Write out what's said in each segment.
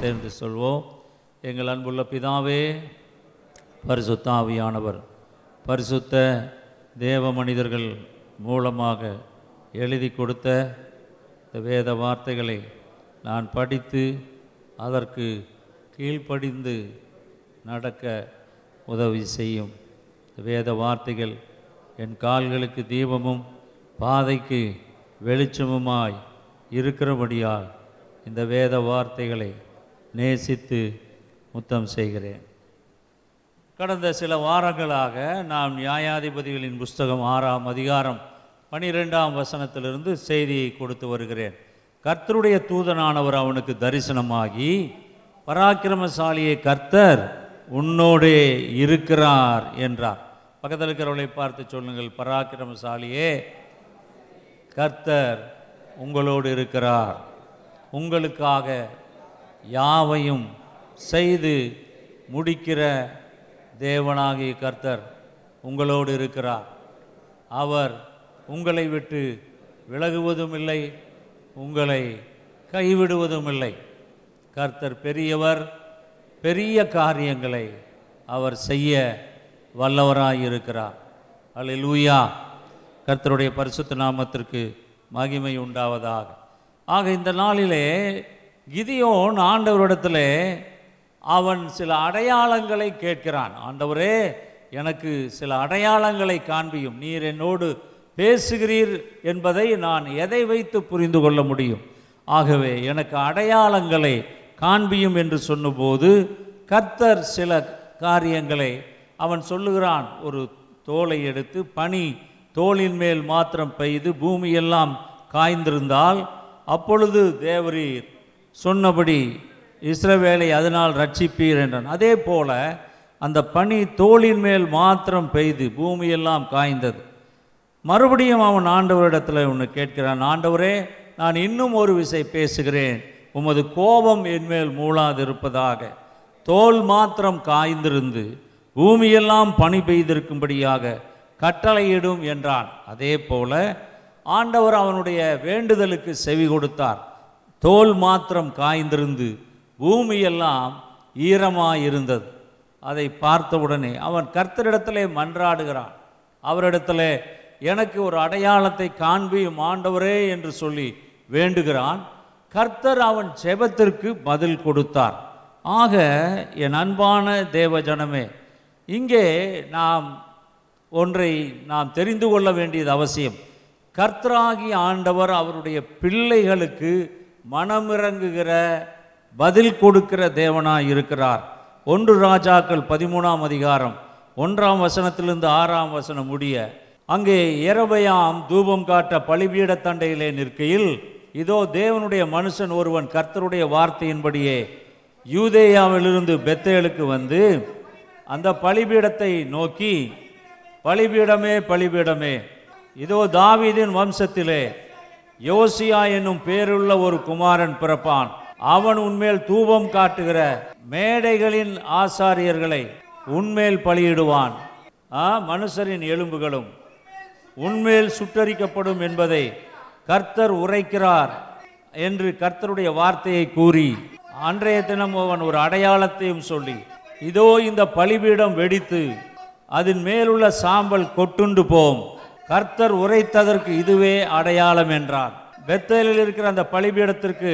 சேர்ந்து சொல்வோம். எங்கள் அன்புள்ள பிதாவே பரிசுத்த ஆவியானவர் பரிசுத்த தேவ மனிதர்கள் மூலமாக எழுதி கொடுத்த இந்த வேத வார்த்தைகளை நான் படித்து அதற்கு கீழ்ப்படிந்து நடக்க உதவி செய்யும். இந்த வேத வார்த்தைகள் என் கால்களுக்கு தீபமும் பாதைக்கு வெளிச்சமுமாய் இருக்கிறபடியால் இந்த வேத வார்த்தைகளை நேசித்து முத்தம் செய்கிறேன். கடந்த சில வாரங்களாக நாம் நியாயாதிபதிகளின் புஸ்தகம் ஆறாம் அதிகாரம் பனிரெண்டாம் வசனத்திலிருந்து செய்தியை கொடுத்து வருகிறேன். கர்த்தருடைய தூதனானவர் அவனுக்கு தரிசனமாகி பராக்கிரமசாலியை கர்த்தர் உன்னோடே இருக்கிறார் என்றார். பக்கத்தில் இருக்கிறவளை பார்த்து சொல்லுங்கள் பராக்கிரமசாலியே கர்த்தர் உங்களோடு இருக்கிறார். உங்களுக்காக யாவையும் செய்து முடிக்கிற தேவனாகிய கர்த்தர் உங்களோடு இருக்கிறார். அவர் உங்களை விட்டு விலகுவதும் இல்லை உங்களை கைவிடுவதும் இல்லை கர்த்தர் பெரியவர் பெரிய காரியங்களை அவர் செய்ய வல்லவராயிருக்கிறார். அல்லேலூயா கர்த்தருடைய பரிசுத்த நாமத்திற்கு மகிமை உண்டாவதாக. ஆக இந்த நாளிலே கிதியோன் ஆண்டவரிடத்திலே அவன் சில அடையாளங்களை கேட்கிறான். ஆண்டவரே எனக்கு சில அடையாளங்களை காண்பியும். நீர் என்னோடு பேசுகிறீர் என்பதை நான் எதை வைத்து புரிந்து கொள்ள முடியும்? ஆகவே எனக்கு அடையாளங்களை காண்பியும் என்று சொன்னபோது கர்த்தர் சில காரியங்களை அவன் சொல்லுகிறான் ஒரு தோலை எடுத்து பனி தோளின் மேல் மாத்திரம் பெய்து பூமியெல்லாம் காய்ந்திருந்தால் அப்பொழுது தேவரீர் சொன்னபடி இஸ்ரவேலை அதனால் ரட்சிப்பீர் என்றான். அதே போல அந்த பனி தோளின் மேல் மாத்திரம் பெய்து பூமியெல்லாம் காய்ந்தது. மறுபடியும் அவன் ஆண்டவரிடத்தில் ஒன்று கேட்கிறான். ஆண்டவரே நான் இன்னும் ஒரு விசை பேசுகிறேன். உமது கோபம் என்மேல் மூளாதிருப்பதாக தோல் மாத்திரம் காய்ந்திருந்து பூமியெல்லாம் பணி பெய்திருக்கும்படியாக கட்டளையிடும் என்றான். அதே போல ஆண்டவர் அவனுடைய வேண்டுதலுக்கு செவி கொடுத்தார். தோல் மாத்திரம் காய்ந்திருந்து பூமியெல்லாம் ஈரமாக இருந்தது அதை பார்த்தவுடனே அவன் கர்த்தரிடத்திலே மன்றாடுகிறான். அவரிடத்துல எனக்கு ஒரு அடையாளத்தை காண்பியும் ஆண்டவரே என்று சொல்லி வேண்டுகிறான். கர்த்தர் அவன் செபத்திற்கு பதில் கொடுத்தார். ஆக என் அன்பான தேவஜனமே இங்கே நாம் ஒன்றை நாம் தெரிந்து கொள்ள வேண்டியது அவசியம். கர்த்தராகி ஆண்டவர் அவருடைய பிள்ளைகளுக்கு மனமிறங்குகிற பதில் கொடுக்கிற தேவனாய் இருக்கிறார். ஒன்று ராஜாக்கள் பதிமூணாம் அதிகாரம் ஒன்றாம் வசனத்திலிருந்து ஆறாம் வசனம் முடிய அங்கே எரபயாம் தூபம் காட்ட பழிபீட தண்டையிலே நிற்கையில் இதோ தேவனுடைய மனுஷன் ஒருவன் கர்த்தருடைய வார்த்தையின்படியே யூதேயாவிலிருந்து பெத்தேலுக்கு வந்து அந்த பழிபீடத்தை நோக்கி பழிபீடமே பழிபீடமே இதோ தாவீதின் வம்சத்திலே யோசியா என்னும் பேருள்ள ஒரு குமாரன் பிறப்பான். அவன் உன்மேல் தூபம் காட்டுகிற மேடைகளின் ஆசாரியர்களை உன்மேல் பலியிடுவான். ஆ மனுஷரின் எலும்புகளும் உன்மேல் சுட்டரிக்கப்படும் என்பதை கர்த்தர் உரைக்கிறார் என்று கர்த்தருடைய வார்த்தையை கூறி அன்றைய தினம் அவன் ஒரு அடையாளத்தையும் சொல்லி இதோ இந்த பலிபீடம் வெடித்து அதன் மேலுள்ள சாம்பல் கொட்டுண்டு போம். கர்த்தர் உரைத்ததற்கு இதுவே அடையாளம் என்றார். பெத்தேலில் இருக்கிற அந்த பலிபீடத்திற்கு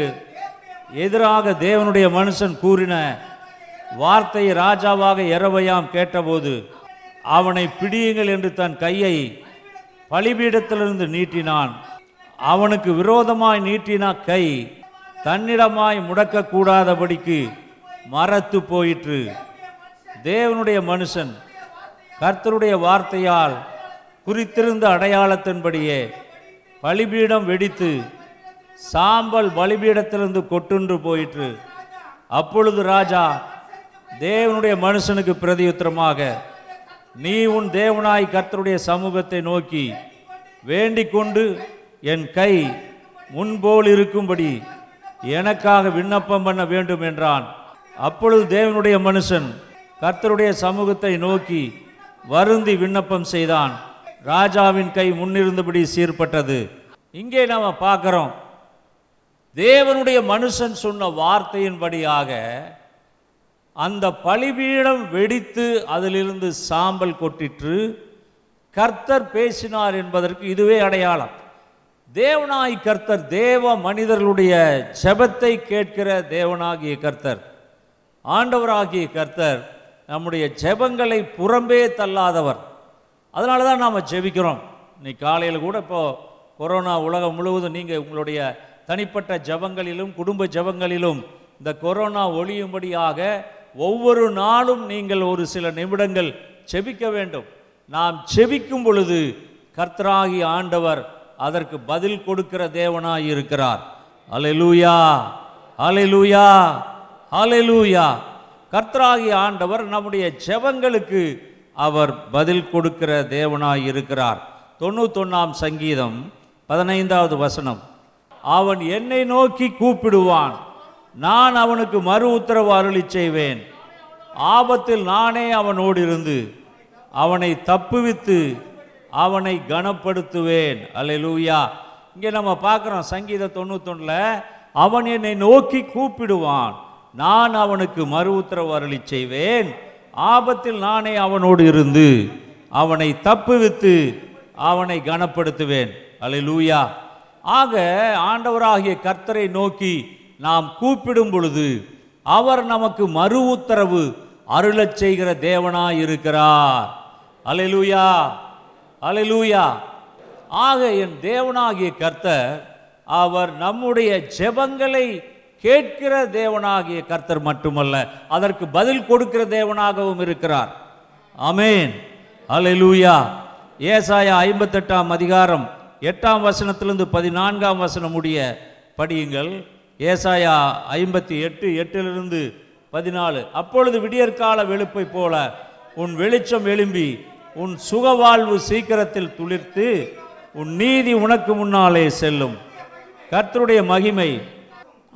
எதிராக தேவனுடைய மனுஷன் கூறின வார்த்தையை ராஜாவாக இரவையாம் கேட்டபோது அவனை பிடியுங்கள் என்று தன் கையை பலிபீடத்திலிருந்து நீட்டினான். அவனுக்கு விரோதமாய் நீட்டின கை தன்னிடமாய் முடக்கக்கூடாதபடிக்கு மறத்து போயிற்று. தேவனுடைய மனுஷன் கர்த்தருடைய வார்த்தையால் குறித்திருந்த அடையாளத்தின்படியே பலிபீடம் வெடித்து சாம்பல் பலிபீடத்திலிருந்து கொட்டுன்று போயிற்று. அப்பொழுது ராஜா தேவனுடைய மனுஷனுக்கு பிரதியுத்தரமாக நீ உன் தேவனாய் கர்த்தருடைய சமூகத்தை நோக்கி வேண்டிக் கொண்டு என் கை முன்போல் இருக்கும்படி எனக்காக விண்ணப்பம் பண்ண வேண்டும் என்றான். அப்பொழுது தேவனுடைய மனுஷன் கர்த்தருடைய சமூகத்தை நோக்கி வருந்தி விண்ணப்பம் செய்தான். ராஜாவின் கை முன்னிருந்தபடி சீர்பட்டது. இங்கே நாம் பார்க்குறோம். தேவனுடைய மனுஷன் சொன்ன வார்த்தையின்படியாக அந்த பலிபீடம் வெடித்து அதிலிருந்து சாம்பல் கொட்டிற்று. கர்த்தர் பேசினார் என்பதற்கு இதுவே அடையாளம். தேவனாய் கர்த்தர் தேவ மனிதர்களுடைய ஜெபத்தை கேட்கிற தேவனாகிய கர்த்தர் ஆண்டவராகிய கர்த்தர் நம்முடைய ஜெபங்களை புறம்பே தள்ளாதவர். அதனால தான் நாம் ஜெபிக்கிறோம். இன்னைக்கு காலையில் கூட இப்போது கொரோனா உலகம் முழுவதும் நீங்கள் உங்களுடைய தனிப்பட்ட ஜெபங்களிலும் குடும்ப ஜெபங்களிலும் இந்த கொரோனா ஒழியும்படியாக ஒவ்வொரு நாளும் நீங்கள் ஒரு சில நிமிடங்கள் செபிக்க வேண்டும். நாம் செபிக்கும் பொழுது கர்த்தராகி ஆண்டவர் அதற்கு பதில் கொடுக்கிற தேவனாய் இருக்கிறார். அலைலூயா அலைலூயா அலெலூயா கர்த்தராகி ஆண்டவர் நம்முடைய ஜெபங்களுக்கு அவர் பதில் கொடுக்கிற தேவனாய் இருக்கிறார் தொண்ணூத்தொன்னாம் சங்கீதம் பதினைந்தாவது வசனம். அவன் என்னை நோக்கி கூப்பிடுவான். நான் அவனுக்கு மறு உத்தரவு அருளி செய்வேன். ஆபத்தில் நானே அவனோடு இருந்து அவனை தப்புவித்து அவனை கனப்படுத்துவேன். அல்லேலூயா. இங்கே நம்ம பார்க்குறோம் சங்கீத தொண்ணூத்தொன்னில் அவன் என்னை நோக்கி கூப்பிடுவான். நான் அவனுக்கு மறு உத்தரவு அருளி செய்வேன். ஆபத்தில் நானே அவனோடு இருந்து அவனை தப்புவித்து அவனை கனப்படுத்துவேன். அல்லேலூயா. ஆக ஆண்டவராகிய கர்த்தரை நோக்கி நாம் கூப்பிடும் பொழுது அவர் நமக்கு மறு உத்தரவு அருளச் செய்கிற தேவனாய் இருக்கிறார் அல்லேலூயா. அல்லேலூயா. ஆக என் தேவனாகிய கர்த்தர் அவர் நம்முடைய ஜெபங்களை கேட்கிற தேவனாகிய கர்த்தர் மட்டுமல்ல அதற்கு பதில் கொடுக்கிற தேவனாகவும் இருக்கிறார். அமேன் அல்லேலூயா ஏசாயா ஐம்பத்தெட்டாம் அதிகாரம் எட்டாம் வசனத்திலிருந்து பதினான்காம் வசனம் முடிய படியுங்கள். ஏசாயா ஐம்பத்தி எட்டு எட்டிலிருந்து பதினாலு. அப்பொழுது விடியற்கால வெளுப்பை போல உன் வெளிச்சம் எழும்பி உன் சுகவாழ்வு சீக்கிரத்தில் துளிர்த்து உன் நீதி உனக்கு முன்னாலே செல்லும். கர்த்தருடைய மகிமை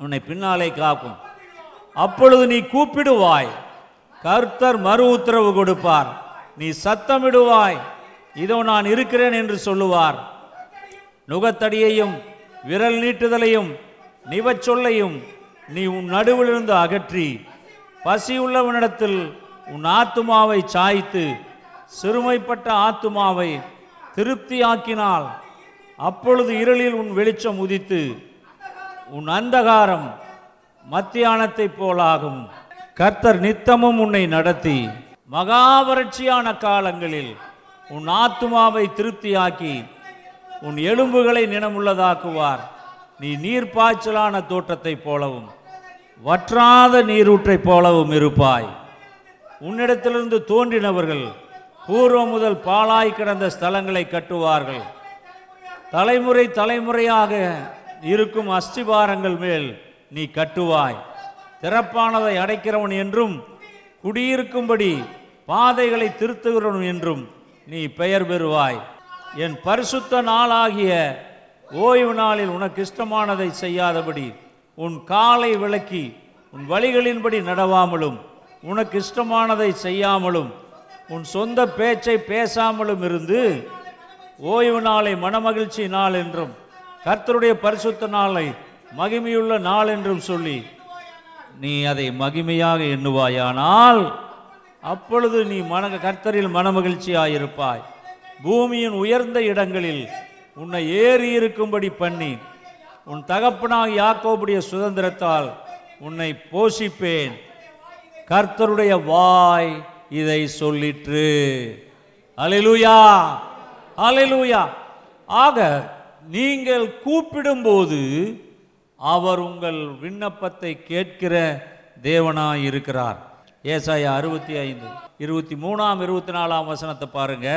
உன்னை பின்னாலே காக்கும். அப்பொழுது நீ கூப்பிடுவாய். கர்த்தர் மறு உத்தரவு கொடுப்பார். நீ சத்தமிடுவாய். இதோ நான் இருக்கிறேன் என்று சொல்லுவார். நுகத்தடியையும் விரல் நீட்டுதலையும் நிவச்சொல்லையும் நீ உன் நடுவிலிருந்து அகற்றி பசியுள்ளவனிடத்தில் உன் ஆத்துமாவை சாய்த்து சிறுமைப்பட்ட ஆத்துமாவை திருப்தியாக்கினால் அப்பொழுது இருளில் உன் வெளிச்சம் உதித்து உன் அந்தகாரம் மத்தியானத்தைப் போலாகும். கர்த்தர் நித்தமும் உன்னை நடத்தி மகாவறட்சியான காலங்களில் உன் ஆத்துமாவை திருப்தியாக்கி உன் எலும்புகளை நினமுள்ளதாக்குவார். நீ நீர் பாய்ச்சலான தோட்டத்தைப் போலவும் வற்றாத நீரூற்றைப் போலவும் இருப்பாய். உன்னிடத்திலிருந்து தோன்றினவர்கள் பூர்வம் முதல் பாலாய் கிடந்த ஸ்தலங்களை கட்டுவார்கள். தலைமுறை தலைமுறையாக இருக்கும் அஸ்திபாரங்கள் மேல் நீ கட்டுவாய். திறப்பானதை அடைக்கிறவன் என்றும் குடியிருக்கும்படி பாதைகளை திருத்துகிறவன் என்றும் நீ பெயர் பெறுவாய். என் பரிசுத்த நாளாகிய ஓய்வு நாளில் உனக்கு இஷ்டமானதை செய்யாதபடி உன் காலை விளக்கி உன் வழிகளின்படி நடவாமலும் உனக்கு இஷ்டமானதை செய்யாமலும் உன் சொந்த பேச்சை பேசாமலும் இருந்து ஓய்வு நாளை மனமகிழ்ச்சி நாள் என்றும் கர்த்தருடைய பரிசுத்த நாளை மகிமையுள்ள நாள் என்றும் சொல்லி நீ அதை மகிமையாக எண்ணுவாயானால் அப்பொழுது நீ மன கர்த்தரில் மனமகிழ்ச்சியாயிருப்பாய். பூமியின் உயர்ந்த இடங்களில் உன்னை ஏறி இருக்கும்படி பண்ணி உன் தகப்பனாக யாக்கோபுடைய சுதந்திரத்தால் உன்னை போஷிப்பேன். கர்த்தருடைய வாய் இதை சொல்லிற்று. அலிலுயா அலிலுயா ஆக நீங்கள் கூப்பிடும்போது அவர் உங்கள் விண்ணப்பத்தை கேட்கிற தேவனாய் இருக்கிறார். ஏசாயா அறுபத்தி ஐந்து இருபத்தி மூணாம் இருபத்தி நாலாம் வசனத்தை பாருங்க.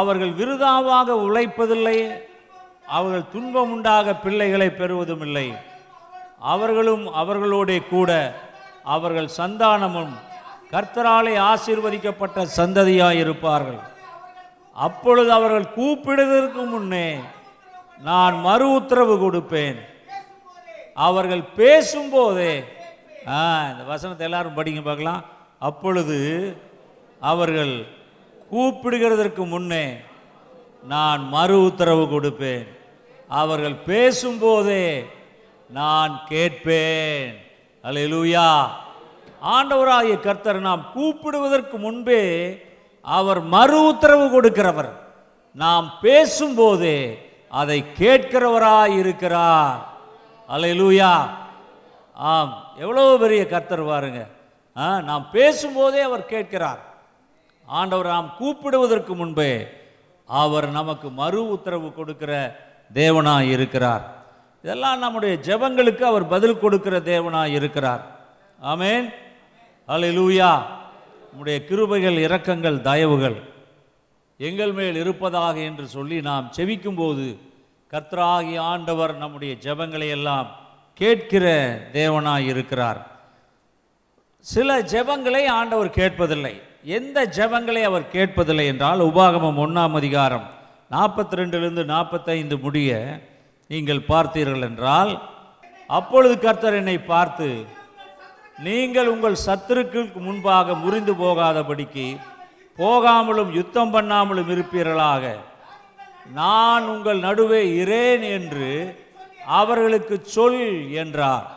அவர்கள் விருதாவாக உழைப்பதில்லை அவர்கள் துன்பம் உண்டாக பிள்ளைகளை பெறுவதும் இல்லை அவர்களும் அவர்களோடே கூட அவர்கள் சந்தானமும் கர்த்தராலே ஆசீர்வதிக்கப்பட்ட சந்ததியாய் இருப்பார்கள். அப்பொழுது அவர்கள் கூப்பிடுவதற்கு முன்னே நான் மறு உத்தரவு கொடுப்பேன். அவர்கள் பேசும்போதே ஆ இந்த வசனத்தை எல்லாரும் படிங்க பார்க்கலாம். அப்பொழுது அவர்கள் கூப்பிடுகிறதற்கு முன்னே நான் மறு உத்தரவு கொடுப்பேன். அவர்கள் பேசும்போதே நான் கேட்பேன். அல்லேலூயா. ஆண்டவராகிய கர்த்தர் நாம் கூப்பிடுவதற்கு முன்பே அவர் மறு உத்தரவு கொடுக்கிறவர். நாம் பேசும்போதே அதை கேட்கிறவராய் இருக்கிறார். அலையலூயா ஆம் எவ்வளோ பெரிய கர்த்தர் பாருங்க. ஆ, நாம் பேசும்போதே அவர் கேட்கிறார். ஆண்டவர் நாம் கூப்பிடுவதற்கு முன்பே அவர் நமக்கு மறு உத்தரவு கொடுக்கிற தேவனாக இருக்கிறார். இதெல்லாம் நம்முடைய ஜெபங்களுக்கு அவர் பதில் கொடுக்கிற தேவனாக இருக்கிறார். ஆமேன். அலை லூயா நம்முடைய கிருபைகள் இரக்கங்கள் தயவுகள். எங்கள் மேல் இருப்பதாக என்று சொல்லி நாம் செவிக்கும்போது கர்த்தராகி ஆண்டவர் நம்முடைய ஜெபங்களை எல்லாம் கேட்கிற தேவனாய் இருக்கிறார். சில ஜெபங்களை ஆண்டவர் கேட்பதில்லை. எந்த ஜெபங்களை அவர் கேட்பதில்லை என்றால் உபாகமம் ஒன்றாம் அதிகாரம் நாற்பத்தி ரெண்டுலேருந்து நாற்பத்தைந்து முடிய நீங்கள் பார்த்தீர்கள் என்றால் அப்பொழுது கர்த்தர் என்னை பார்த்து நீங்கள் உங்கள் சத்துருக்களுக்கு முன்பாக முறிந்து போகாதபடிக்கு போகாமலும் யுத்தம் பண்ணாமலும் இருப்பீர்களாக. நான் உங்கள் நடுவே இரேன் என்று அவர்களுக்கு சொல் என்றார்.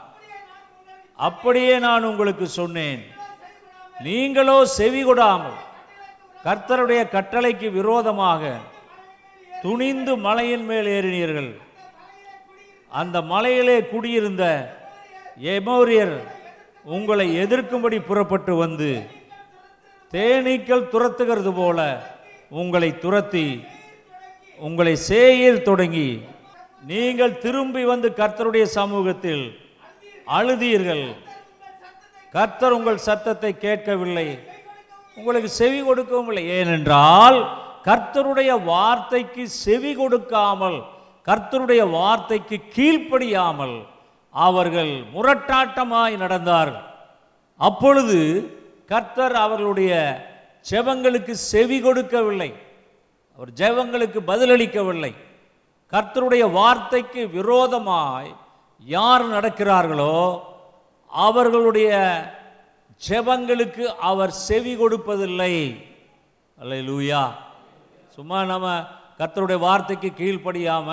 அப்படியே நான் உங்களுக்கு சொன்னேன். நீங்களோ செவி கொடாமல் கர்த்தருடைய கட்டளைக்கு விரோதமாக துணிந்து மலையின் மேல் ஏறினீர்கள். அந்த மலையிலே குடியிருந்த எமோரியர் உங்களை எதிர்க்கும்படி புறப்பட்டு வந்து தேனீக்கள் துரத்துகிறது போல உங்களை துரத்தி உங்களை சேயீர் தொடங்கி நீங்கள் திரும்பி வந்து கர்த்தருடைய சமூகத்தில் அழுதீர்கள். கர்த்தர் உங்கள் சத்தத்தை கேட்கவில்லை. உங்களுக்கு செவி கொடுக்கவும் இல்லை. ஏனென்றால் கர்த்தருடைய வார்த்தைக்கு செவி கொடுக்காமல் கர்த்தருடைய வார்த்தைக்கு கீழ்ப்படியாமல் அவர்கள் முரட்டாட்டமாய் நடந்தார்கள். அப்பொழுது கர்த்தர் அவர்களுடைய ஜெபங்களுக்கு செவி கொடுக்கவில்லை. அவர் ஜெபங்களுக்கு பதிலளிக்கவில்லை. கர்த்தருடைய வார்த்தைக்கு விரோதமாய் யார் நடக்கிறார்களோ அவர்களுடைய ஜெபங்களுக்கு அவர் செவி கொடுப்பதில்லை. அல்ல லூயா சும்மா நம்ம கர்த்தருடைய வார்த்தைக்கு கீழ்ப்படியாம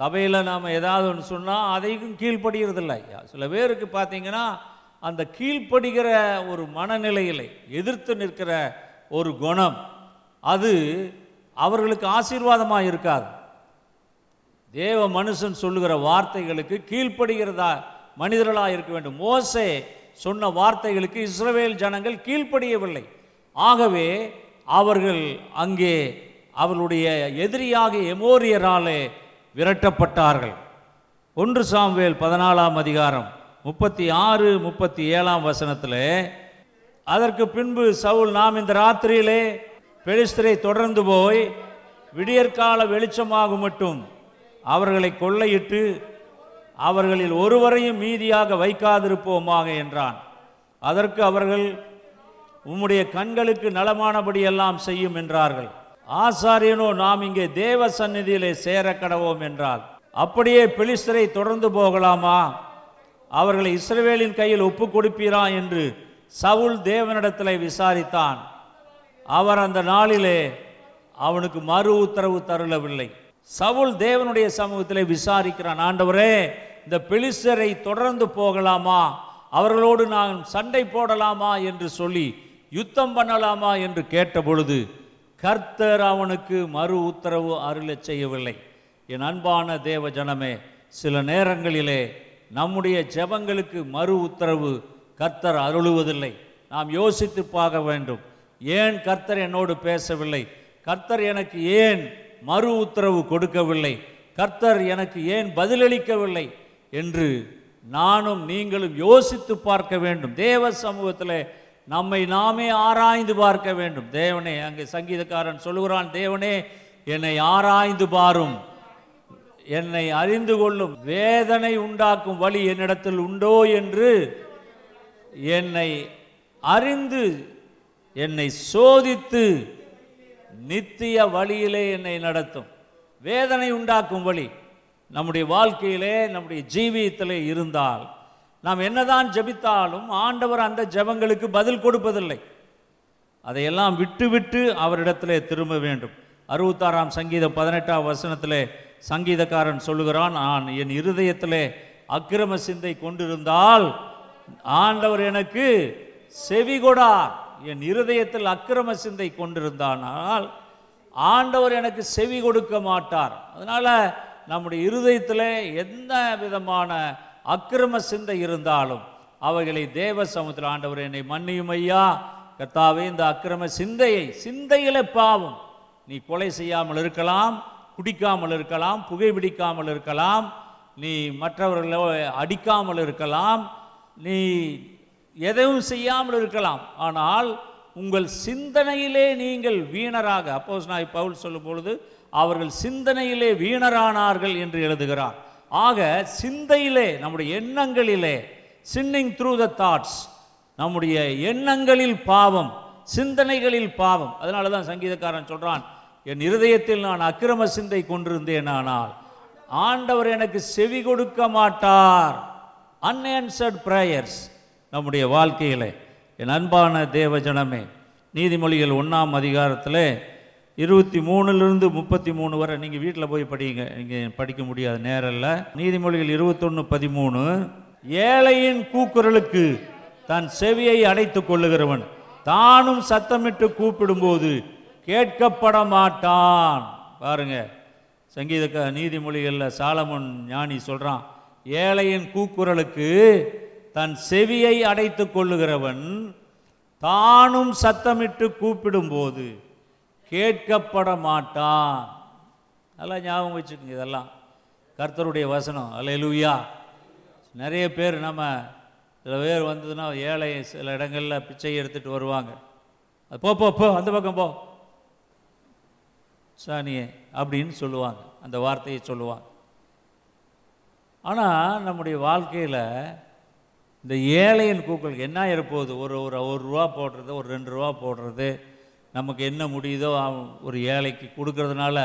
சபையில் நாம் ஏதாவது ஒன்று சொன்னால் அதையும் கீழ்ப்படுகிறதில்லை சில பேருக்கு பார்த்தீங்கன்னா அந்த கீழ்ப்படுகிற ஒரு மனநிலையிலே எதிர்த்து நிற்கிற ஒரு குணம் அது அவர்களுக்கு ஆசீர்வாதமாக இருக்காது. தேவ மனுஷன் சொல்லுகிற வார்த்தைகளுக்கு கீழ்ப்படுகிறதா மனிதர்களாக இருக்க வேண்டும். மோசே சொன்ன வார்த்தைகளுக்கு இஸ்ரவேல் ஜனங்கள் கீழ்ப்படியவில்லை. ஆகவே அவர்கள் அங்கே அவர்களுடைய எதிரியாக எமோரியராலே விரட்டப்பட்டார்கள். ஒன்று சாம்வேல் பதினாலாம் அதிகாரம். முப்பத்தி ஆறு முப்பத்தி ஏழாம் வசனத்தில் அதற்கு பின்பு சவுல் நாம் இந்த ராத்திரியிலே பெலிஸ்தரை தொடர்ந்து போய் விடியற்கால வெளிச்சமாகும் மட்டும் அவர்களை கொள்ளையிட்டு அவர்களில் ஒருவரையும் மீதியாக வைக்காதிருப்போமாக என்றான். அதற்கு அவர்கள் உம்முடைய கண்களுக்கு நலமானபடி எல்லாம் செய்யும் என்றார்கள். ஆசாரியனோ நாம் இங்கே தேவ சந்நிதியிலே சேர கடவோம் என்றார் அப்படியே பிலிஸ்தரை தொடர்ந்து போகலாமா? அவர்களை இஸ்ரவேலின் கையில் ஒப்பு கொடுப்பீரா என்று சவுல் தேவனிடத்தில் விசாரித்தான். அவர் அந்த நாளிலே அவனுக்கு மறு உத்தரவு தருளவில்லை சவுல் தேவனுடைய சமூகத்தில் விசாரிக்கிறான் ஆண்டவரே இந்த பெலிசரை தொடர்ந்து போகலாமா? அவர்களோடு நான் சண்டை போடலாமா? என்று சொல்லி யுத்தம் பண்ணலாமா? என்று கேட்டபொழுது கர்த்தர் அவனுக்கு மறு உத்தரவு அருளச் செய்யவில்லை. என் அன்பான தேவ ஜனமே சில நேரங்களிலே நம்முடைய ஜெபங்களுக்கு மறு உத்தரவு கர்த்தர் அருளுவதில்லை. நாம் யோசித்து பார்க்க வேண்டும். ஏன் கர்த்தர் என்னோடு பேசவில்லை? கர்த்தர் எனக்கு ஏன் மறு உத்தரவு கொடுக்கவில்லை? கர்த்தர் எனக்கு ஏன் பதிலளிக்கவில்லை? என்று நானும் நீங்களும் யோசித்து பார்க்க வேண்டும். தேவ சமூகத்தில் நம்மை நாமே ஆராய்ந்து பார்க்க வேண்டும். தேவனே அங்கே சங்கீதக்காரன் சொல்லுகிறான் தேவனே என்னை ஆராய்ந்து பாரும். என்னை அறிந்து கொள்ளும் வேதனை உண்டாக்கும் வழி என்னிடத்தில் உண்டோ என்று என்னை அறிந்து என்னை சோதித்து நித்திய வழியிலே என்னை நடத்தும். வேதனை உண்டாக்கும் வழி நம்முடைய வாழ்க்கையிலே நம்முடைய ஜீவியத்திலே இருந்தால் நாம் என்னதான் ஜெபித்தாலும் ஆண்டவர் அந்த ஜெபங்களுக்கு பதில் கொடுப்பதில்லை. அதையெல்லாம் விட்டுவிட்டு அவரிடத்திலே திரும்ப வேண்டும். அறுபத்தாறாம் சங்கீதம் பதினெட்டாம் வசனத்திலே சங்கீதக்காரன் சொல்லுகிறான் நான் என் இருதயத்திலே அக்கிரம சிந்தை கொண்டிருந்தால் ஆண்டவர் எனக்கு செவிகொடார் என் இருதயத்தில் அக்கிரம சிந்தை கொண்டிருந்தானால் ஆண்டவர் எனக்கு செவி கொடுக்க மாட்டார். அதனால நம்முடைய இருதயத்தில் எந்த விதமான அக்கிரம சிந்தை இருந்தாலும் அவைகளை தேவ சமூகத்தில் ஆண்டவர் என்னை மன்னியும் ஐயா. கர்த்தாவே இந்த அக்கிரம சிந்தையை சிந்தையில பாவம். நீ கொலை செய்யாமல் இருக்கலாம். குடிக்காமல் இருக்கலாம் புகைப்பிடிக்காமல் இருக்கலாம் நீ மற்றவர்களை அடிக்காமல் இருக்கலாம் நீ எதையும் செய்யாமல் இருக்கலாம். ஆனால் உங்கள் சிந்தனையிலே நீங்கள் வீணராக அப்போஸ் நான் பவுல் சொல்லும் பொழுது அவர்கள் சிந்தனையிலே வீணரானார்கள் என்று எழுதுகிறார். ஆக சிந்தையிலே நம்முடைய எண்ணங்களிலே சின்னிங் த்ரூ த தாட்ஸ் நம்முடைய எண்ணங்களில் பாவம் சிந்தனைகளில் பாவம் அதனால தான் சங்கீதக்காரன் சொல்கிறான் என் இருதயத்தில் நான் அக்கிரம சிந்தை கொண்டிருந்தேனானால் ஆண்டவர் எனக்கு செவி கொடுக்க மாட்டார். அன்ஆன்சர்ட் ப்ரேயர்ஸ் நம்முடைய வாழ்க்கையில் என் அன்பான தேவ ஜனமே நீதிமொழிகள் ஒன்றாம் அதிகாரத்தில் இருபத்தி மூணுலேருந்து முப்பத்தி மூணு வரை நீங்கள் வீட்டில் போய் படிங்க நீங்கள் படிக்க முடியாத நேரில் நீதிமொழிகள் இருபத்தொன்று பதிமூணு ஏழையின் கூக்குரலுக்கு தன் செவியை அடைத்துக் கொள்ளுகிறவன் தானும் சத்தமிட்டு கூப்பிடும்போது கேட்கப்பட மாட்டான் பாருங்க சங்கீத நீதிமொழிகளில் சாலமன் ஞானி சொல்கிறான் ஏழையின் கூக்குரலுக்கு தன் செவியை அடைத்துக் கொள்ளுகிறவன் தானும் சத்தமிட்டு கூப்பிடும்போது கேட்கப்பட மாட்டான் நல்லா ஞாபகம் வச்சுக்கோங்க இதெல்லாம். கர்த்தருடைய வசனம். அல்லேலூயா நிறைய பேர் நம்ம சில பேர் வந்ததுன்னா ஏழை சில இடங்களில் பிச்சை எடுத்துகிட்டு வருவாங்க. அது போ போ போ அந்த பக்கம் போ. சாணியே அப்படின்னு சொல்லுவாங்க. அந்த வார்த்தையை சொல்லுவாங்க. ஆனால் நம்முடைய வாழ்க்கையில் இந்த ஏழையின் கூக்களுக்கு என்ன இருப்போகுது ஒரு ஒரு ஒரு ரூபா போடுறது ஒரு ரெண்டு ரூபா போடுறது. நமக்கு என்ன முடியுதோ ஒரு ஏழைக்கு கொடுக்கறதுனால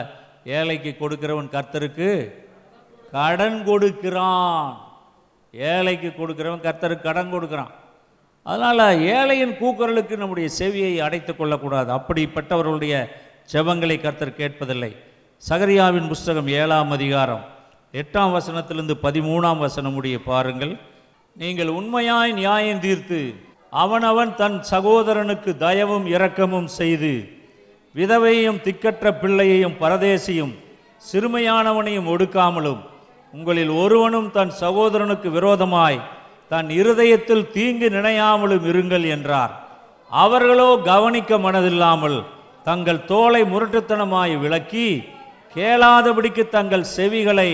ஏழைக்கு கொடுக்கிறவன் கர்த்தருக்கு கடன் கொடுக்கிறான். ஏழைக்கு கொடுக்கிறவன் கர்த்தருக்கு கடன் கொடுக்கிறான். அதனால் ஏழையின் கூக்குரலுக்கு நம்முடைய செவியை அடைத்து கொள்ளக்கூடாது. அப்படிப்பட்டவர்களுடைய ஜெபங்களை கர்த்தர் கேட்பதில்லை. சகரியாவின் புஸ்தகம் ஏழாம் அதிகாரம். எட்டாம் வசனத்திலிருந்து பதிமூணாம் வசனம் பாருங்கள். நீங்கள் உண்மையாய் நியாயம் தீர்த்து அவனவன் தன் சகோதரனுக்கு தயவும் இரக்கமும் செய்து விதவையும் திக்கற்ற பிள்ளையையும் பரதேசியும் சிறுமையானவனையும் ஒடுக்காமலும் உங்களில் ஒருவனும் தன் சகோதரனுக்கு விரோதமாய் தன் இருதயத்தில் தீங்கு நினையாமலும் இருங்கள் என்றார். அவர்களோ கவனிக்க மனதில்லாமல் தங்கள் தோலை முரட்டுத்தனமாய் விளக்கி கேளாதபடிக்கு தங்கள் செவிகளை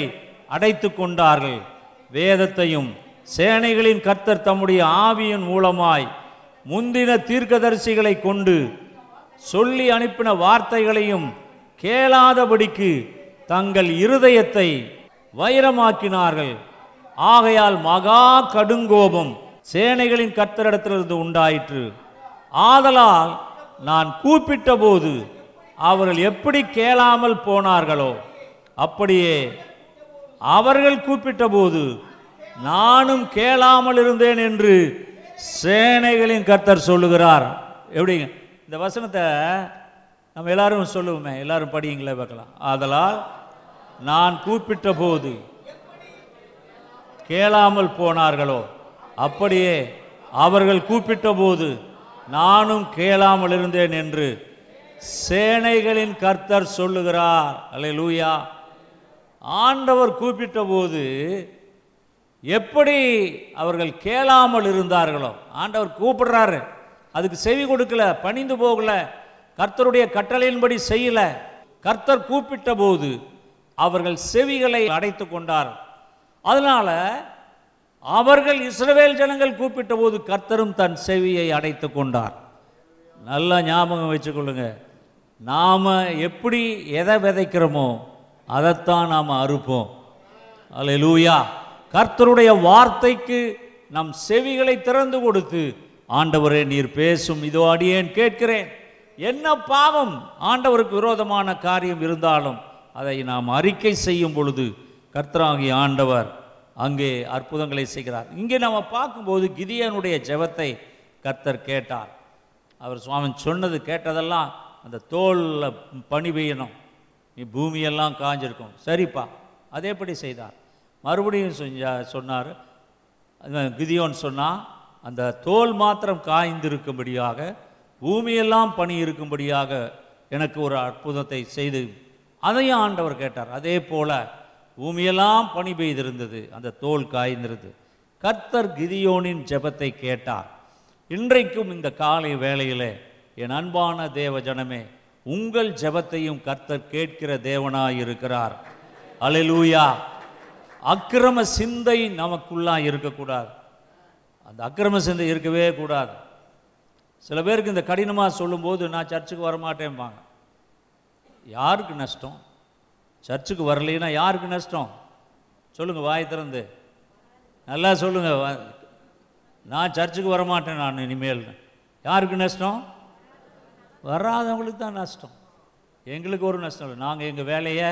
அடைத்து கொண்டார்கள். வேதத்தையும் சேனைகளின் கர்த்தர் தம்முடைய ஆவியின் மூலமாய் முந்தின தீர்க்கதரிசிகளை கொண்டு சொல்லி அனுப்பின வார்த்தைகளையும் கேளாதபடிக்கு தங்கள் இருதயத்தை வைரமாக்கினார்கள். ஆகையால் மகா கடுங்கோபம் சேனைகளின் கர்த்தரிடத்திலிருந்து உண்டாயிற்று. ஆதலால் நான் கூப்பிட்ட போது அவர்கள் எப்படி கேளாமல் போனார்களோ அப்படியே அவர்கள் கூப்பிட்ட போது நானும் கேளாமல் இருந்தேன் என்று சேனைகளின் கர்த்தர் சொல்லுகிறார். எப்படிங்க? இந்த வசனத்தை நம்ம எல்லாரும் சொல்லுவோமே. எல்லாரும் படியுங்களே பார்க்கலாம். அதனால் நான் கூப்பிட்ட போது கேளாமல் போனார்களோ அப்படியே அவர்கள் கூப்பிட்ட போது நானும் கேளாமல் இருந்தேன் என்று சேனைகளின் கர்த்தர் சொல்லுகிறார். அல்ல லூயா ஆண்டவர் கூப்பிட்ட போது எப்படி அவர்கள் கேளாமல் இருந்தார்களோ ஆண்டவர் கூப்பிடுறாரு. அதுக்கு செவி கொடுக்கல பணிந்து போகல கர்த்தருடைய கட்டளையின்படி செய்யல. கர்த்தர் கூப்பிட்ட போது அவர்கள் செவிகளை அடைத்து கொண்டார் அதனால் அவர்கள் இஸ்ரவேல் ஜனங்கள் கூப்பிட்ட போது கர்த்தரும் தன் செவியை அடைத்து கொண்டார். நல்லா ஞாபகம் வச்சுக்கொள்ளுங்க. நாம் எப்படி எதை விதைக்கிறோமோ அதைத்தான் நாம் அறுப்போம். அல்லேலூயா கர்த்தருடைய வார்த்தைக்கு நம் செவிகளை திறந்து கொடுத்து ஆண்டவரே நீர் பேசும். இதோ அடியேன் கேட்கிறேன். என்ன பாவம்? ஆண்டவருக்கு விரோதமான காரியம் இருந்தாலும் அதை நாம் அறிக்கை செய்யும் பொழுது கர்த்தராகிய ஆண்டவர் அங்கே அற்புதங்களை செய்கிறார். இங்கே நம்ம பார்க்கும்போது கிதியனுடைய ஜெபத்தை கர்த்தர் கேட்டார். அவர் சுவாமி சொன்னது கேட்டதெல்லாம் அந்த தோலில் பனி பெய்யணும். நீ பூமியெல்லாம் காஞ்சிருக்கும். சரிப்பா அதே எப்படி செய்தார்? மறுபடியும் செஞ்சா சொன்னார் கிதியோன் சொன்னா அந்த தோல் மாத்திரம் காய்ந்திருக்கும்படியாக பூமியெல்லாம் பணி இருக்கும்படியாக எனக்கு ஒரு அற்புதத்தை செய்து அதையும் ஆண்டவர் கேட்டார். அதே போல் பூமியெல்லாம் பனி பெய்திருந்தது. அந்த தோல் காய்ந்திருந்தது. கர்த்தர் கிதியோனின் ஜெபத்தை கேட்டார். இன்றைக்கும் இந்த காலை வேளையில் என் அன்பான தேவ ஜனமே உங்கள் ஜெபத்தையும் கர்த்தர் கேட்கிற தேவனாய் இருக்கிறார் அல்லேலூயா. அக்கிரம சிந்தை நமக்குள்ளா இருக்கக்கூடாது. அந்த அக்கிரம சிந்தை இருக்கவே கூடாது. சில பேருக்கு இந்த கடினமாக சொல்லும்போது நான் சர்ச்சுக்கு வரமாட்டேன்பாங்க. யாருக்கு நஷ்டம்? சர்ச்சுக்கு வரலைன்னா யாருக்கு நஷ்டம்? சொல்லுங்கள் வாய் திறந்து. நல்லா சொல்லுங்க. நான் சர்ச்சுக்கு வரமாட்டேன் நான் இனிமேல். யாருக்கு நஷ்டம்? வராதவங்களுக்கு தான் நஷ்டம். எங்களுக்கு ஒரு நஷ்டம் இல்லை. நாங்கள் எங்கள் வேலையை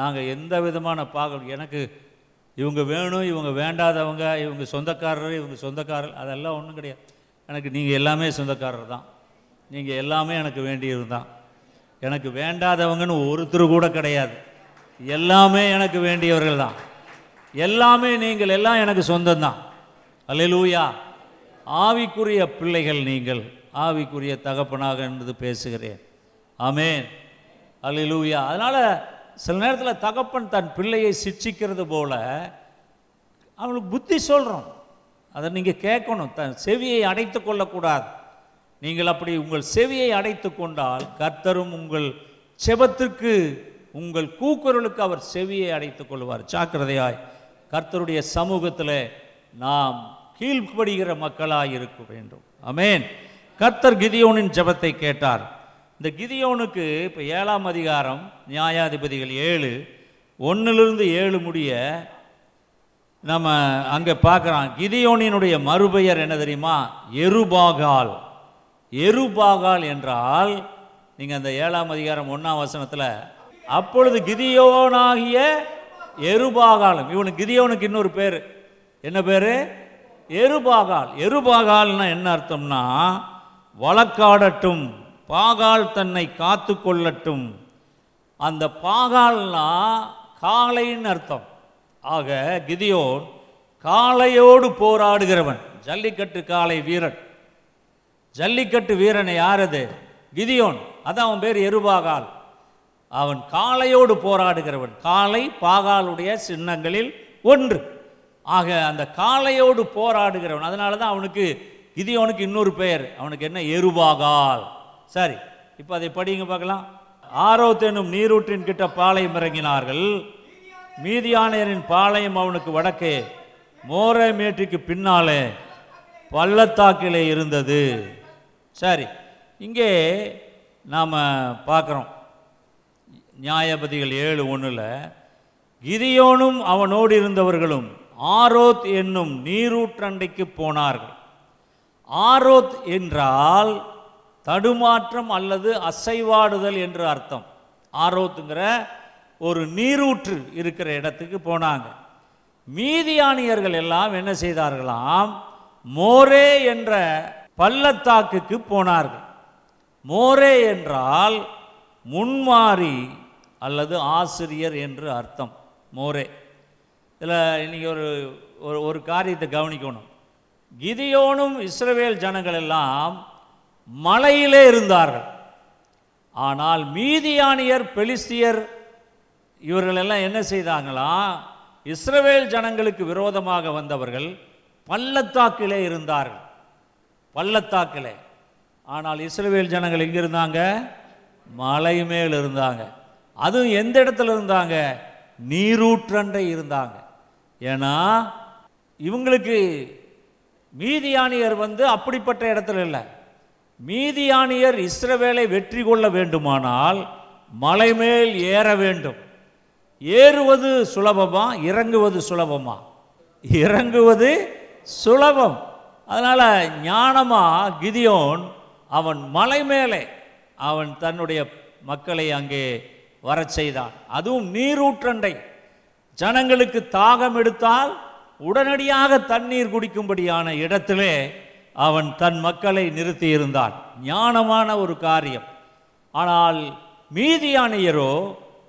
நாங்கள் எந்த விதமான பார்க்க எனக்கு இவங்க வேணும் இவங்க வேண்டாதவங்க இவங்க சொந்தக்காரர் இவங்க சொந்தக்காரர் அதெல்லாம் ஒன்றும் கிடையாது. எனக்கு நீங்கள் எல்லாமே சொந்தக்காரர் தான். நீங்கள் எல்லாமே எனக்கு வேண்டியது தான். எனக்கு வேண்டாதவங்கன்னு ஒருத்தர் கூட கிடையாது. எல்லாமே எனக்கு வேண்டியவர்கள் தான். எல்லாமே நீங்கள் எல்லாம் எனக்கு சொந்தம்தான் அல்லேலூயா. ஆவிக்குரிய பிள்ளைகள் நீங்கள். ஆவிக்குரிய தகப்பனாக என்பது பேசுகிறேன். ஆமேன். அல்லேலூயா. அதனால் சில நேரத்தில் தகப்பன் தன் பிள்ளையை சிட்சிக்கிறது போல அவனுக்கு புத்தி சொல்கிறோம் அதை நீங்கள் கேட்கணும். தன் செவியை அடைத்து கொள்ளக்கூடாது. நீங்கள் அப்படி உங்கள் செவியை அடைத்து கொண்டால் கர்த்தரும் உங்கள் செபத்திற்கு உங்கள் கூக்குரலுக்கு அவர் செவியை அடைத்துக் கொள்வார். ஜாக்கிரதையாய் கர்த்தருடைய சமூகத்தில் நாம் கீழ்ப்படுகிற மக்களாக இருக்க வேண்டும். அமேன் கர்த்தர் கிதியோனின் ஜெபத்தை கேட்டார். இந்த கிதியோனுக்கு இப்போ ஏழாம் அதிகாரம் நியாயாதிபதிகள் ஏழு ஒன்றிலிருந்து ஏழு முடிய நம்ம அங்கே பார்க்குறோம் கிதியோனினுடைய மறுபெயர் என்ன தெரியுமா? எருபாகால். எருபாகால் என்றால் நீங்கள் அந்த ஏழாம் அதிகாரம் ஒன்றாம் வசனத்தில் அப்பொழுது கிதியோனாகிய எருபாகாலம் இவனுக்கு கிதியோனுக்கு இன்னொரு பேர். என்ன பேர்? எருபாகால். எருபாகால்னா என்ன அர்த்தம்னா வழக்காடட்டும் பாகால் தன்னை காத்து கொள்ளட்டும். அந்த பாகால்னா காளைன்னு அர்த்தம். ஆக கிதியோன் காளையோடு போராடுகிறவன். ஜல்லிக்கட்டு காளை வீரன். ஜல்லிக்கட்டு வீரனை யார் அது? கிதியோன். அதான் அவன் பேர் எருபாகால். அவன் காளையோடு போராடுகிறவன். காளை பாகாலுடைய சின்னங்களில் ஒன்று. ஆக அந்த காளையோடு போராடுகிறவன் அதனால தான் அவனுக்கு இது அவனுக்கு இன்னொரு பெயர். அவனுக்கு என்ன? எருபாகால் சரி இப்போ அதை படிங்க பார்க்கலாம். ஆரோத் என்னும் நீரூற்றின் கிட்ட பாளையம் இறங்கினார்கள். மீதியானையரின் பாளையம் அவனுக்கு வடக்கே மோரே மேட்டுக்கு பின்னாலே பள்ளத்தாக்கிலே இருந்தது. சரி இங்கே நாம் பார்க்குறோம். நியாயபதிகள் ஏழு ஒன்றில் கிதியோனும் அவனோடு இருந்தவர்களும் ஆரோத் என்னும் நீரூற்றண்டைக்கு போனார்கள். ஆரோத் என்றால் தடுமாற்றம் அல்லது அசைவாடுதல் என்று அர்த்தம். ஆரோத்துங்கிற ஒரு நீரூற்று இருக்கிற இடத்துக்கு போனாங்க. மீதியானியர்கள் எல்லாம் என்ன செய்தார்களாம்? மோரே என்ற பள்ளத்தாக்குக்கு போனார்கள். மோரே என்றால் முன்மாறி அல்லது ஆசிரியர் என்று அர்த்தம். மோரே. இதில் இன்றைக்கி ஒரு ஒரு ஒரு காரியத்தை கவனிக்கணும். கிதியோனும் இஸ்ரவேல் ஜனங்கள் எல்லாம் மலையிலே இருந்தார்கள். ஆனால் மீதியானியர் பெலிஸ்தியர் இவர்கள் எல்லாம் என்ன செய்தாங்களா? இஸ்ரவேல் ஜனங்களுக்கு விரோதமாக வந்தவர்கள் பள்ளத்தாக்கிலே இருந்தார்கள். பள்ளத்தாக்கிலே. ஆனால் இஸ்ரவேல் ஜனங்கள் எங்கே இருந்தாங்க? மலை மேல் இருந்தாங்க. அதுவும் எந்த இடத்துல இருந்தாங்க? நீரூற்றண்டை இருந்தாங்க. ஏன்னா இவங்களுக்கு மீதியானியர் வந்து அப்படிப்பட்ட இடத்துல இல்லை. மீதியானியர் இஸ்ரவேலை வெற்றி கொள்ள வேண்டுமானால் மலை மேல் ஏற வேண்டும். ஏறுவது சுலபமா இறங்குவது சுலபமா? இறங்குவது சுலபம். அதனால் ஞானமா கிதியோன் அவன் மலை மேலே அவன் தன்னுடைய மக்களை அங்கே வரச் செய்தான் அதுவும் நீரூற்றண்டை. ஜனங்களுக்கு தாகம் எடுத்தால் உடனடியாக தண்ணீர் குடிக்கும்படியான இடத்திலே அவன் தன் மக்களை நிறுத்தியிருந்தான். ஞானமான ஒரு காரியம். ஆனால் மீதியானியரோ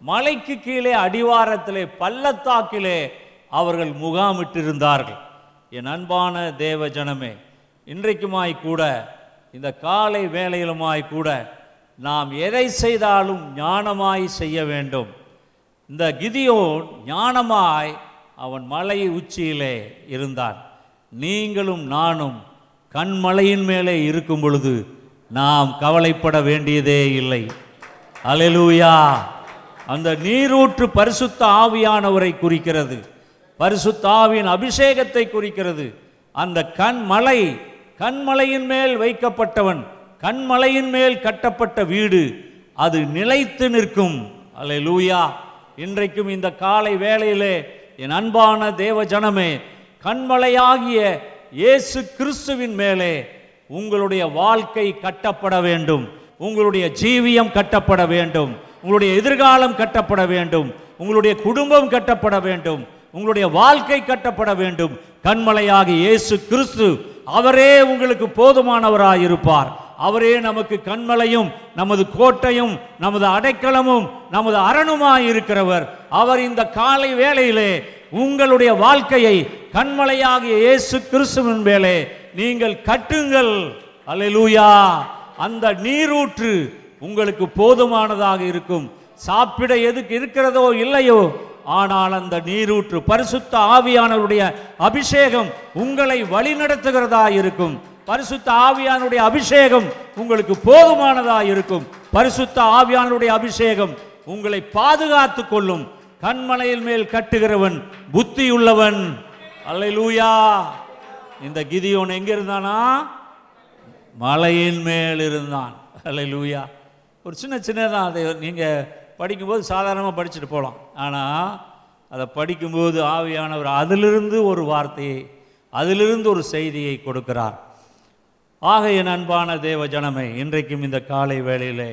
மலைக்கு கீழே அடிவாரத்திலே பள்ளத்தாக்கிலே அவர்கள் முகாமிட்டிருந்தார்கள். என் அன்பான தேவ ஜனமே இன்றைக்குமாய் கூட இந்த காலை வேலையிலுமாய் கூட நாம் எதை செய்தாலும் ஞானமாய் செய்ய வேண்டும். இந்த கிதியோன் ஞானமாய் அவன் மலை உச்சியிலே இருந்தான். நீங்களும் நானும் கண்மலையின் மேலே இருக்கும் பொழுது நாம் கவலைப்பட வேண்டியதே இல்லை. அல்லேலூயா அந்த நீரூற்று பரிசுத்த ஆவியானவரை குறிக்கிறது. பரிசுத்த ஆவியின் அபிஷேகத்தை குறிக்கிறது. அந்த கண்மலை கண்மலையின் மேல் வைக்கப்பட்டவன் கண்மலையின் மேல் கட்டப்பட்ட வீடு அது நிலைத்து நிற்கும். அல்லேலூயா. இன்றைக்கும் இந்த காலை வேளையிலே என் அன்பான தேவ ஜனமே கண்மலையாகிய இயேசு கிறிஸ்துவின் மேலே உங்களுடைய வாழ்க்கை கட்டப்பட வேண்டும். உங்களுடைய ஜீவியம் கட்டப்பட வேண்டும். உங்களுடைய எதிர்காலம் கட்டப்பட வேண்டும். உங்களுடைய குடும்பம் கட்டப்பட வேண்டும். உங்களுடைய வாழ்க்கை கட்டப்பட வேண்டும். கண்மலையாகிய இயேசு கிறிஸ்து அவரே உங்களுக்கு போதுமானவராக இருப்பார் அவரே நமக்கு கண்மலையும் நமது கோட்டையும் நமது அடைக்கலமும் நமது அரணுமாய் இருக்கிறவர். அவர் இந்த காலை வேளையிலே உங்களுடைய வாழ்க்கையை கண்மலையாகிய இயேசு கிறிஸ்துவின் மேலே நீங்கள் கட்டுங்கள். அல்லேலூயா. அந்த நீரூற்று உங்களுக்கு போதுமானதாக இருக்கும். சாப்பிட எதுக்கு இருக்கிறதோ இல்லையோ ஆனால் அந்த நீரூற்று பரிசுத்த ஆவியானவருடைய அபிஷேகம் உங்களை வழிநடத்துகிறதா இருக்கும். பரிசுத்த ஆவியானுடைய அபிஷேகம் உங்களுக்கு போதுமானதா இருக்கும். பரிசுத்த ஆவியானுடைய அபிஷேகம் உங்களை பாதுகாத்துக் கொள்ளும். கண்மலையில் மேல் கட்டுகிறவன் புத்தியுள்ளவன். அல்லேலூயா. இந்த கிதியோன் எங்க இருந்தானா? மலையின் மேல் இருந்தான். அல்லேலூயா. ஒரு சின்ன சின்னதான் அதை நீங்கள் படிக்கும்போது சாதாரணமாக படிச்சுட்டு போகலாம் ஆனால் அதை படிக்கும்போது ஆவியானவர் அதிலிருந்து ஒரு வார்த்தையை அதிலிருந்து ஒரு செய்தியை கொடுக்கிறார். ஆக என் அன்பான தேவ ஜனமே இன்றைக்கும் இந்த காலை வேளையிலே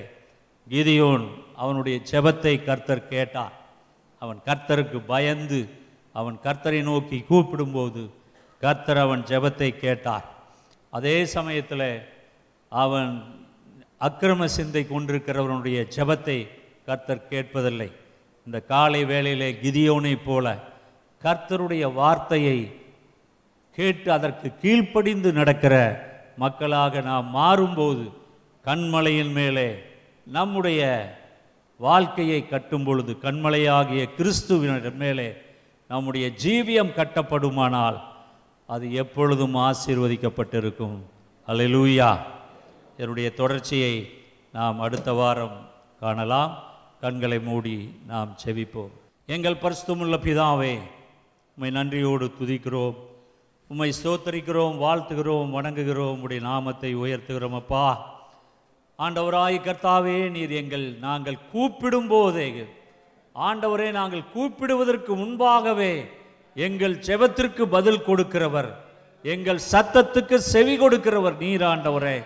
கிதியோன் அவனுடைய செபத்தை கர்த்தர் கேட்டார். அவன் கர்த்தருக்கு பயந்து அவன் கர்த்தரை நோக்கி கூப்பிடும்போது கர்த்தர் அவன் ஜெபத்தை கேட்டார். அதே சமயத்தில் அவன் அக்கிரம சிந்தை கொண்டிருக்கிறவனுடைய ஜெபத்தை கர்த்தர் கேட்பதில்லை. இந்த காலை வேளையிலே கிதியோனைப் போல கர்த்தருடைய வார்த்தையை கேட்டு அதற்கு கீழ்ப்படிந்து நடக்கிற மக்களாக நாம் மாறும்போது கண்மலையின் மேலே நம்முடைய வாழ்க்கையை கட்டும் பொழுது கண்மலையாகிய கிறிஸ்துவினர் மேலே நம்முடைய ஜீவியம் கட்டப்படுமானால் அது எப்பொழுதும் ஆசீர்வதிக்கப்பட்டிருக்கும். அல்லேலூயா. என்னுடைய தொடர்ச்சியை நாம் அடுத்த வாரம் காணலாம். கண்களை மூடி நாம் செவிப்போம் எங்கள் பரிசுத்தமுள்ள பிதாவே உண்மை நன்றியோடு துதிக்கிறோம். உம்மை ஸ்தோத்தரிக்கிறோம் வாழ்த்துகிறோம் வணங்குகிறோம். உடைய நாமத்தை உயர்த்துகிறோம் அப்பா. ஆண்டவராய் கர்த்தாவே நீர் எங்கள் நாங்கள் கூப்பிடும் போதே ஆண்டவரே நாங்கள் கூப்பிடுவதற்கு முன்பாகவே எங்கள் செபத்திற்கு பதில் கொடுக்கிறவர் எங்கள் சத்தத்துக்கு செவி கொடுக்கிறவர் நீர் ஆண்டவரே.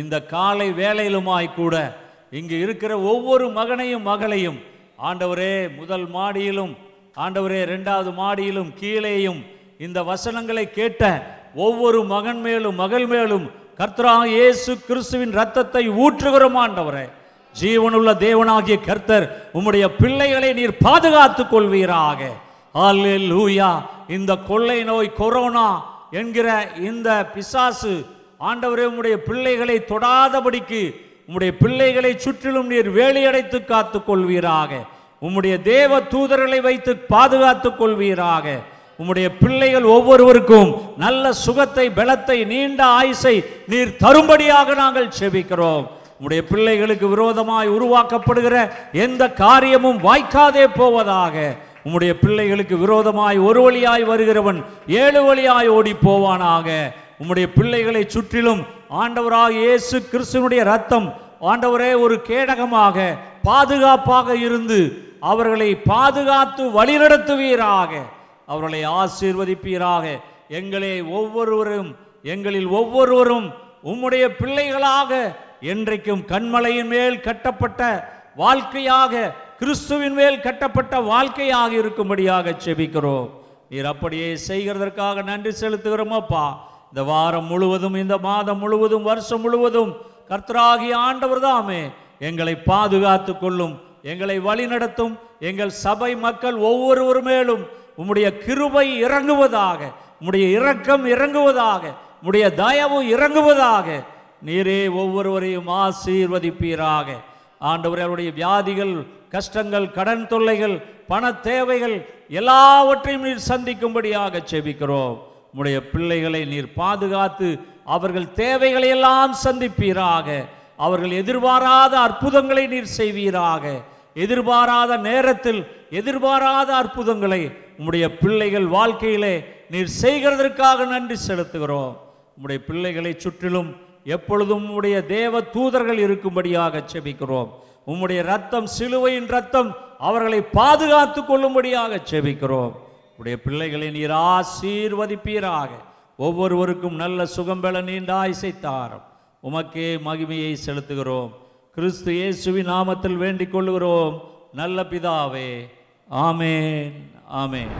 இந்த காலை வேலையிலுமாய் கூட இங்கு இருக்கிற ஒவ்வொரு மகனையும் மகளையும் ஆண்டவரே முதல் மாடியிலும் ஆண்டவரே இரண்டாவது மாடியிலும் கீழேயும் இந்த வசனங்களை கேட்ட ஒவ்வொரு மகன் மேலும் மகள் மேலும் கர்த்தரா இயேசு கிறிஸ்துவின் ரத்தத்தை ஊற்றுகிறோமாண்டவரே ஜீவனுள்ள தேவனாகிய கர்த்தர் உம்முடைய பிள்ளைகளை நீர் பாதுகாத்துக் கொள்வீராக. லூயா இந்த கொள்ளை நோய் கொரோனா என்கிற இந்த பிசாசு ஆண்டவரே உம்முடைய பிள்ளைகளை தொடாதபடிக்கு உம்முடைய பிள்ளைகளை சுற்றிலும் நீர் வேலியடைத்து காத்துக் கொள்வீராக. உம்முடைய தேவ தூதர்களை வைத்து பாதுகாத்துக் கொள்வீராக. உம்முடைய பிள்ளைகள் ஒவ்வொருவருக்கும் நல்ல சுகத்தை பலத்தை நீண்ட ஆயுசை நீர் தரும்படியாக நாங்கள் செபிக்கிறோம். உம்முடைய பிள்ளைகளுக்கு விரோதமாய் உருவாக்கப்படுகிற எந்த காரியமும் வாய்க்காதே போவதாக. உம்முடைய பிள்ளைகளுக்கு விரோதமாய் ஒரு வழியாய் வருகிறவன் ஏழு வழியாய் ஓடி போவானாக. உம்முடைய பிள்ளைகளை சுற்றிலும் ஆண்டவராக இயேசு கிறிஸ்துவனுடைய ரத்தம் ஆண்டவரே ஒரு கேடகமாக பாதுகாப்பாக இருந்து அவர்களை பாதுகாத்து வழிநடத்துவீராக. அவர்களை ஆசீர்வதிப்பீராக. எங்களை ஒவ்வொருவரும் எங்களில் ஒவ்வொருவரும் உம்முடைய பிள்ளைகளாக என்றைக்கும் கண்மலையின் மேல் கட்டப்பட்ட வாழ்க்கையாக கிறிஸ்துவின் மேல் கட்டப்பட்ட வாழ்க்கையாக இருக்கும்படியாக செபிக்கிறோம் நீர் அப்படியே செய்கிறதற்காக நன்றி செலுத்துகிறோம் அப்பா. இந்த வாரம் முழுவதும் இந்த மாதம் முழுவதும் வருஷம் முழுவதும் கர்த்தராகிய ஆண்டவர் தாமே எங்களை பாதுகாத்து கொள்ளும் எங்களை வழிநடத்தும் எங்கள் சபை மக்கள் ஒவ்வொருவர் மேலும் உம்முடைய கிருபை இறங்குவதாக உம்முடைய இரக்கம் இறங்குவதாக உம்முடைய தயவு இறங்குவதாக நீரே ஒவ்வொருவரையும் ஆசீர்வதிப்பீராக. ஆண்டவர்களுடைய அவருடைய வியாதிகள் கஷ்டங்கள் கடன் தொல்லைகள் பண தேவைகள் எல்லாவற்றையும் நீர் சந்திக்கும்படியாக செபிக்கிறோம். உம்முடைய பிள்ளைகளை நீர் பாதுகாத்து அவர்கள் தேவைகளை எல்லாம் சந்திப்பீராக. அவர்கள் எதிர்பாராத அற்புதங்களை நீர் செய்வீராக. எதிர்பாராத நேரத்தில் எதிர்பாராத அற்புதங்களை உம்முடைய பிள்ளைகள் வாழ்க்கையிலே நீர் செய்கிறதற்காக நன்றி செலுத்துகிறோம். உம்முடைய பிள்ளைகளை சுற்றிலும் எப்பொழுதும் உம்முடைய தேவ தூதர்கள் இருக்கும்படியாக செபிக்கிறோம். உம்முடைய ரத்தம் சிலுவையின் ரத்தம் அவர்களை பாதுகாத்து கொள்ளும்படியாக செபிக்கிறோம். உடைய பிள்ளைகளை நீர் ஆசீர்வதிப்பீராக. ஒவ்வொருவருக்கும் நல்ல சுகம்பெல நீண்ட ஆயுசை உமக்கே மகிமையை செலுத்துகிறோம். கிறிஸ்து இயேசுவின் நாமத்தில் வேண்டிக் கொள்ளுகிறோம். நல்ல பிதாவே ஆமேன். ஆமேன்